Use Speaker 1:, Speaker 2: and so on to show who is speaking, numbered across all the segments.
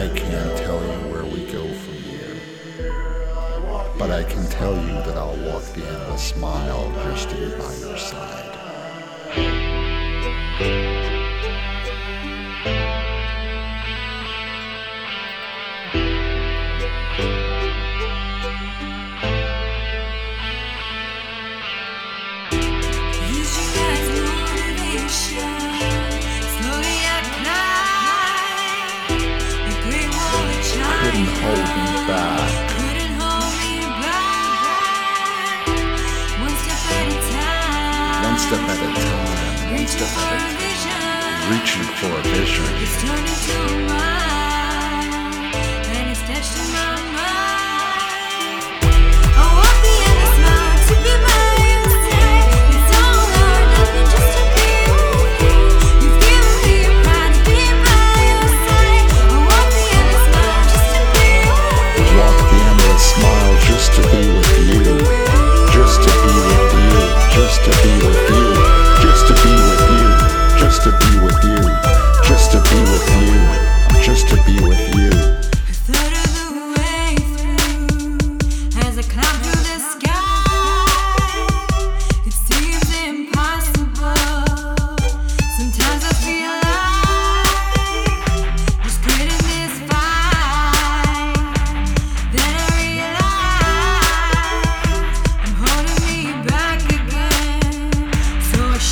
Speaker 1: I can't tell you where we go from here, but I can tell you that I'll walk the endless mile just to be by your side.
Speaker 2: Use your eyes, motivation.
Speaker 1: hold me back.
Speaker 2: One step at a time,
Speaker 1: one step at a time.
Speaker 2: Reaching for a vision. It's mine, and it's
Speaker 1: destined.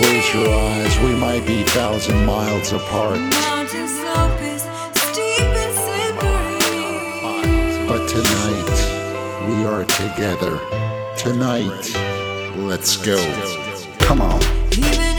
Speaker 1: close your eyes, we might be thousand miles apart. But tonight, we are together. Tonight, let's go. Come on.